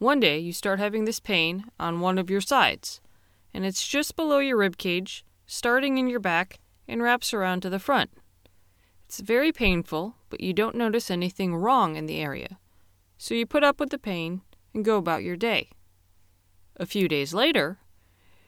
One day you start having this pain on one of your sides, and it's just below your rib cage, starting in your back, and wraps around to the front. It's very painful, but you don't notice anything wrong in the area, so you put up with the pain and go about your day. A few days later,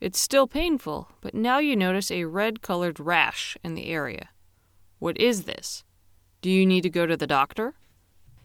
it's still painful, but now you notice a red colored rash in the area. What is this? Do you need to go to the doctor?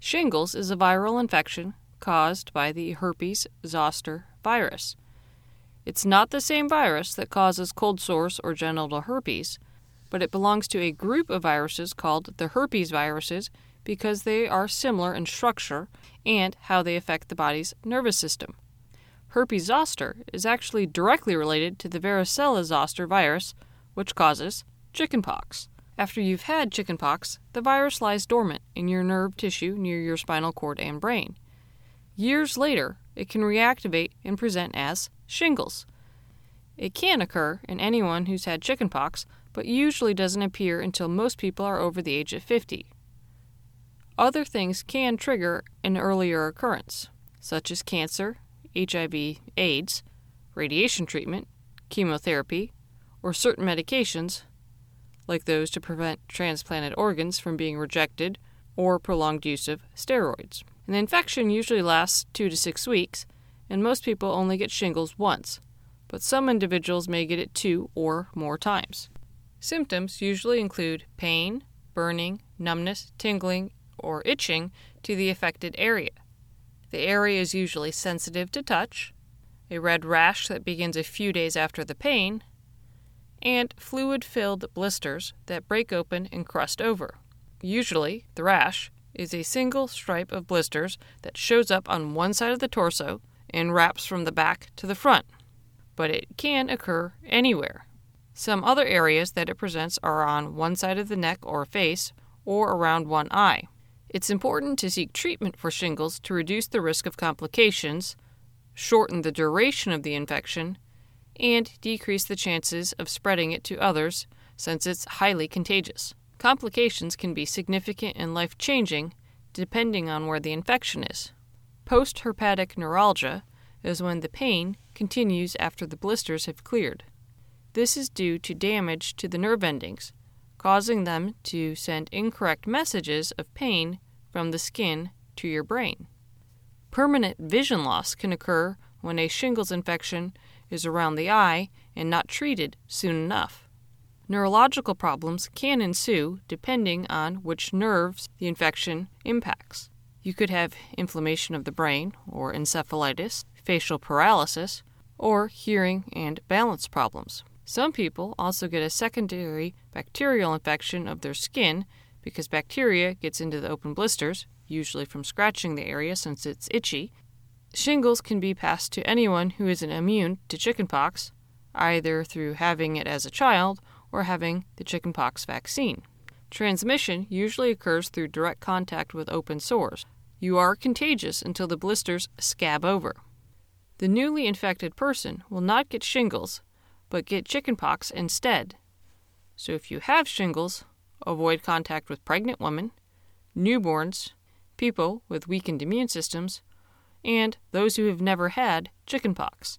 Shingles is a viral infection caused by the herpes zoster virus. It's not the same virus that causes cold sores or genital herpes, but it belongs to a group of viruses called the herpes viruses because they are similar in structure and how they affect the body's nervous system. Herpes zoster is actually directly related to the varicella zoster virus, which causes chickenpox. After you've had chickenpox, the virus lies dormant in your nerve tissue near your spinal cord and brain. Years later, it can reactivate and present as shingles. It can occur in anyone who's had chickenpox, but usually doesn't appear until most people are over the age of 50. Other things can trigger an earlier occurrence, such as cancer, HIV, AIDS, radiation treatment, chemotherapy, or certain medications, like those to prevent transplanted organs from being rejected or prolonged use of steroids. The infection usually lasts two to six weeks, and most people only get shingles once, but some individuals may get it two or more times. Symptoms usually include pain, burning, numbness, tingling, or itching to the affected area. The area is usually sensitive to touch, a red rash that begins a few days after the pain, and fluid filled blisters that break open and crust over. Usually, the rash is a single stripe of blisters that shows up on one side of the torso and wraps from the back to the front, but it can occur anywhere. Some other areas that it presents are on one side of the neck or face or around one eye. It's important to seek treatment for shingles to reduce the risk of complications, shorten the duration of the infection, and decrease the chances of spreading it to others since it's highly contagious. Complications can be significant and life changing depending on where the infection is. Post herpetic neuralgia is when the pain continues after the blisters have cleared. This is due to damage to the nerve endings, causing them to send incorrect messages of pain from the skin to your brain. Permanent vision loss can occur when a shingles infection is around the eye and not treated soon enough. Neurological problems can ensue depending on which nerves the infection impacts. You could have inflammation of the brain, or encephalitis, facial paralysis, or hearing and balance problems. Some people also get a secondary bacterial infection of their skin because bacteria gets into the open blisters, usually from scratching the area since it's itchy, Shingles can be passed to anyone who isn't immune to chickenpox, either through having it as a child or having the chickenpox vaccine. Transmission usually occurs through direct contact with open sores. You are contagious until the blisters scab over. The newly infected person will not get shingles, but get chickenpox instead. So if you have shingles, avoid contact with pregnant women, newborns, people with weakened immune systems, and those who have never had chickenpox.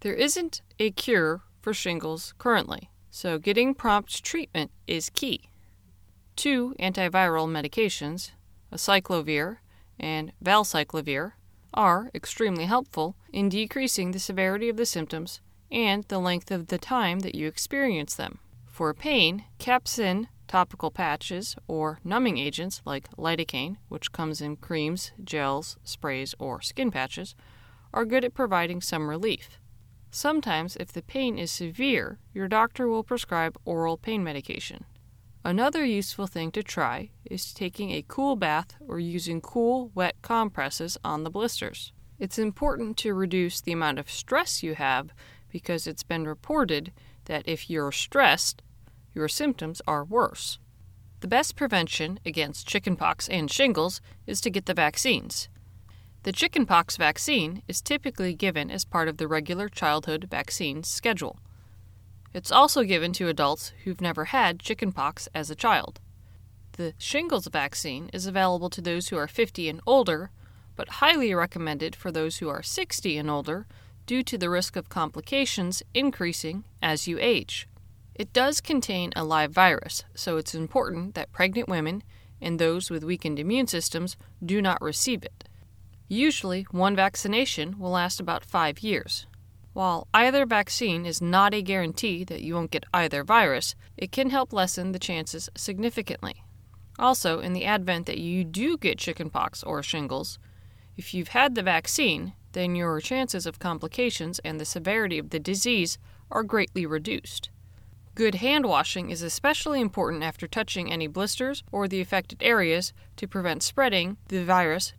There isn't a cure for shingles currently, so getting prompt treatment is key. Two antiviral medications, acyclovir and valacyclovir, are extremely helpful in decreasing the severity of the symptoms and the length of the time that you experience them. For pain, Capsaicin Topical patches or numbing agents like lidocaine, which comes in creams, gels, sprays, or skin patches, are good at providing some relief. Sometimes, if the pain is severe, your doctor will prescribe oral pain medication. Another useful thing to try is taking a cool bath or using cool, wet compresses on the blisters. It's important to reduce the amount of stress you have because it's been reported that if you're stressed, your symptoms are worse. The best prevention against chickenpox and shingles is to get the vaccines. The chickenpox vaccine is typically given as part of the regular childhood vaccine schedule. It's also given to adults who've never had chickenpox as a child. The shingles vaccine is available to those who are 50 and older, but highly recommended for those who are 60 and older due to the risk of complications increasing as you age. It does contain a live virus, so it's important that pregnant women and those with weakened immune systems do not receive it. Usually, one vaccination will last about five years. While either vaccine is not a guarantee that you won't get either virus, it can help lessen the chances significantly. Also, in the advent that you do get chickenpox or shingles, if you've had the vaccine, then your chances of complications and the severity of the disease are greatly reduced. Good hand washing is especially important after touching any blisters or the affected areas to prevent spreading the virus.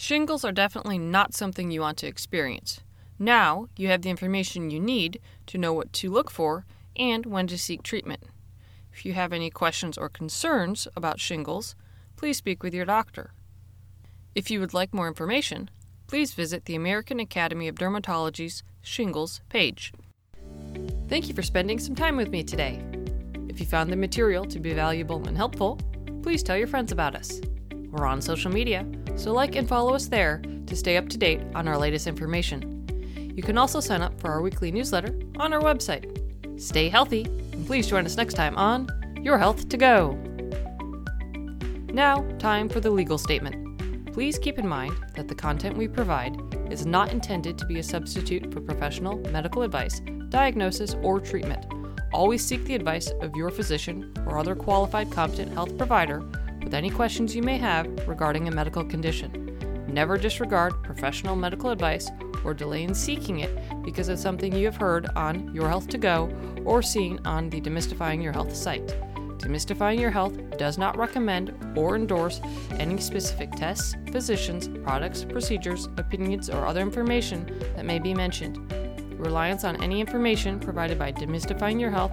Shingles are definitely not something you want to experience. Now you have the information you need to know what to look for and when to seek treatment. If you have any questions or concerns about shingles, please speak with your doctor. If you would like more information, please visit the American Academy of Dermatology's Shingles page. Thank you for spending some time with me today. If you found the material to be valuable and helpful, please tell your friends about us. We're on social media, so like and follow us there to stay up to date on our latest information. You can also sign up for our weekly newsletter on our website. Stay healthy, and please join us next time on Your Health to Go. Now, time for the legal statement. Please keep in mind that the content we provide is not intended to be a substitute for professional medical advice diagnosis, or treatment. Always seek the advice of your physician or other qualified competent health provider with any questions you may have regarding a medical condition. Never disregard professional medical advice or delay in seeking it because of something you have heard on Your Health to Go or seen on the Demystifying Your Health site. Demystifying Your Health does not recommend or endorse any specific tests, physicians, products, procedures, opinions, or other information that may be mentioned reliance on any information provided by Demystifying Your Health,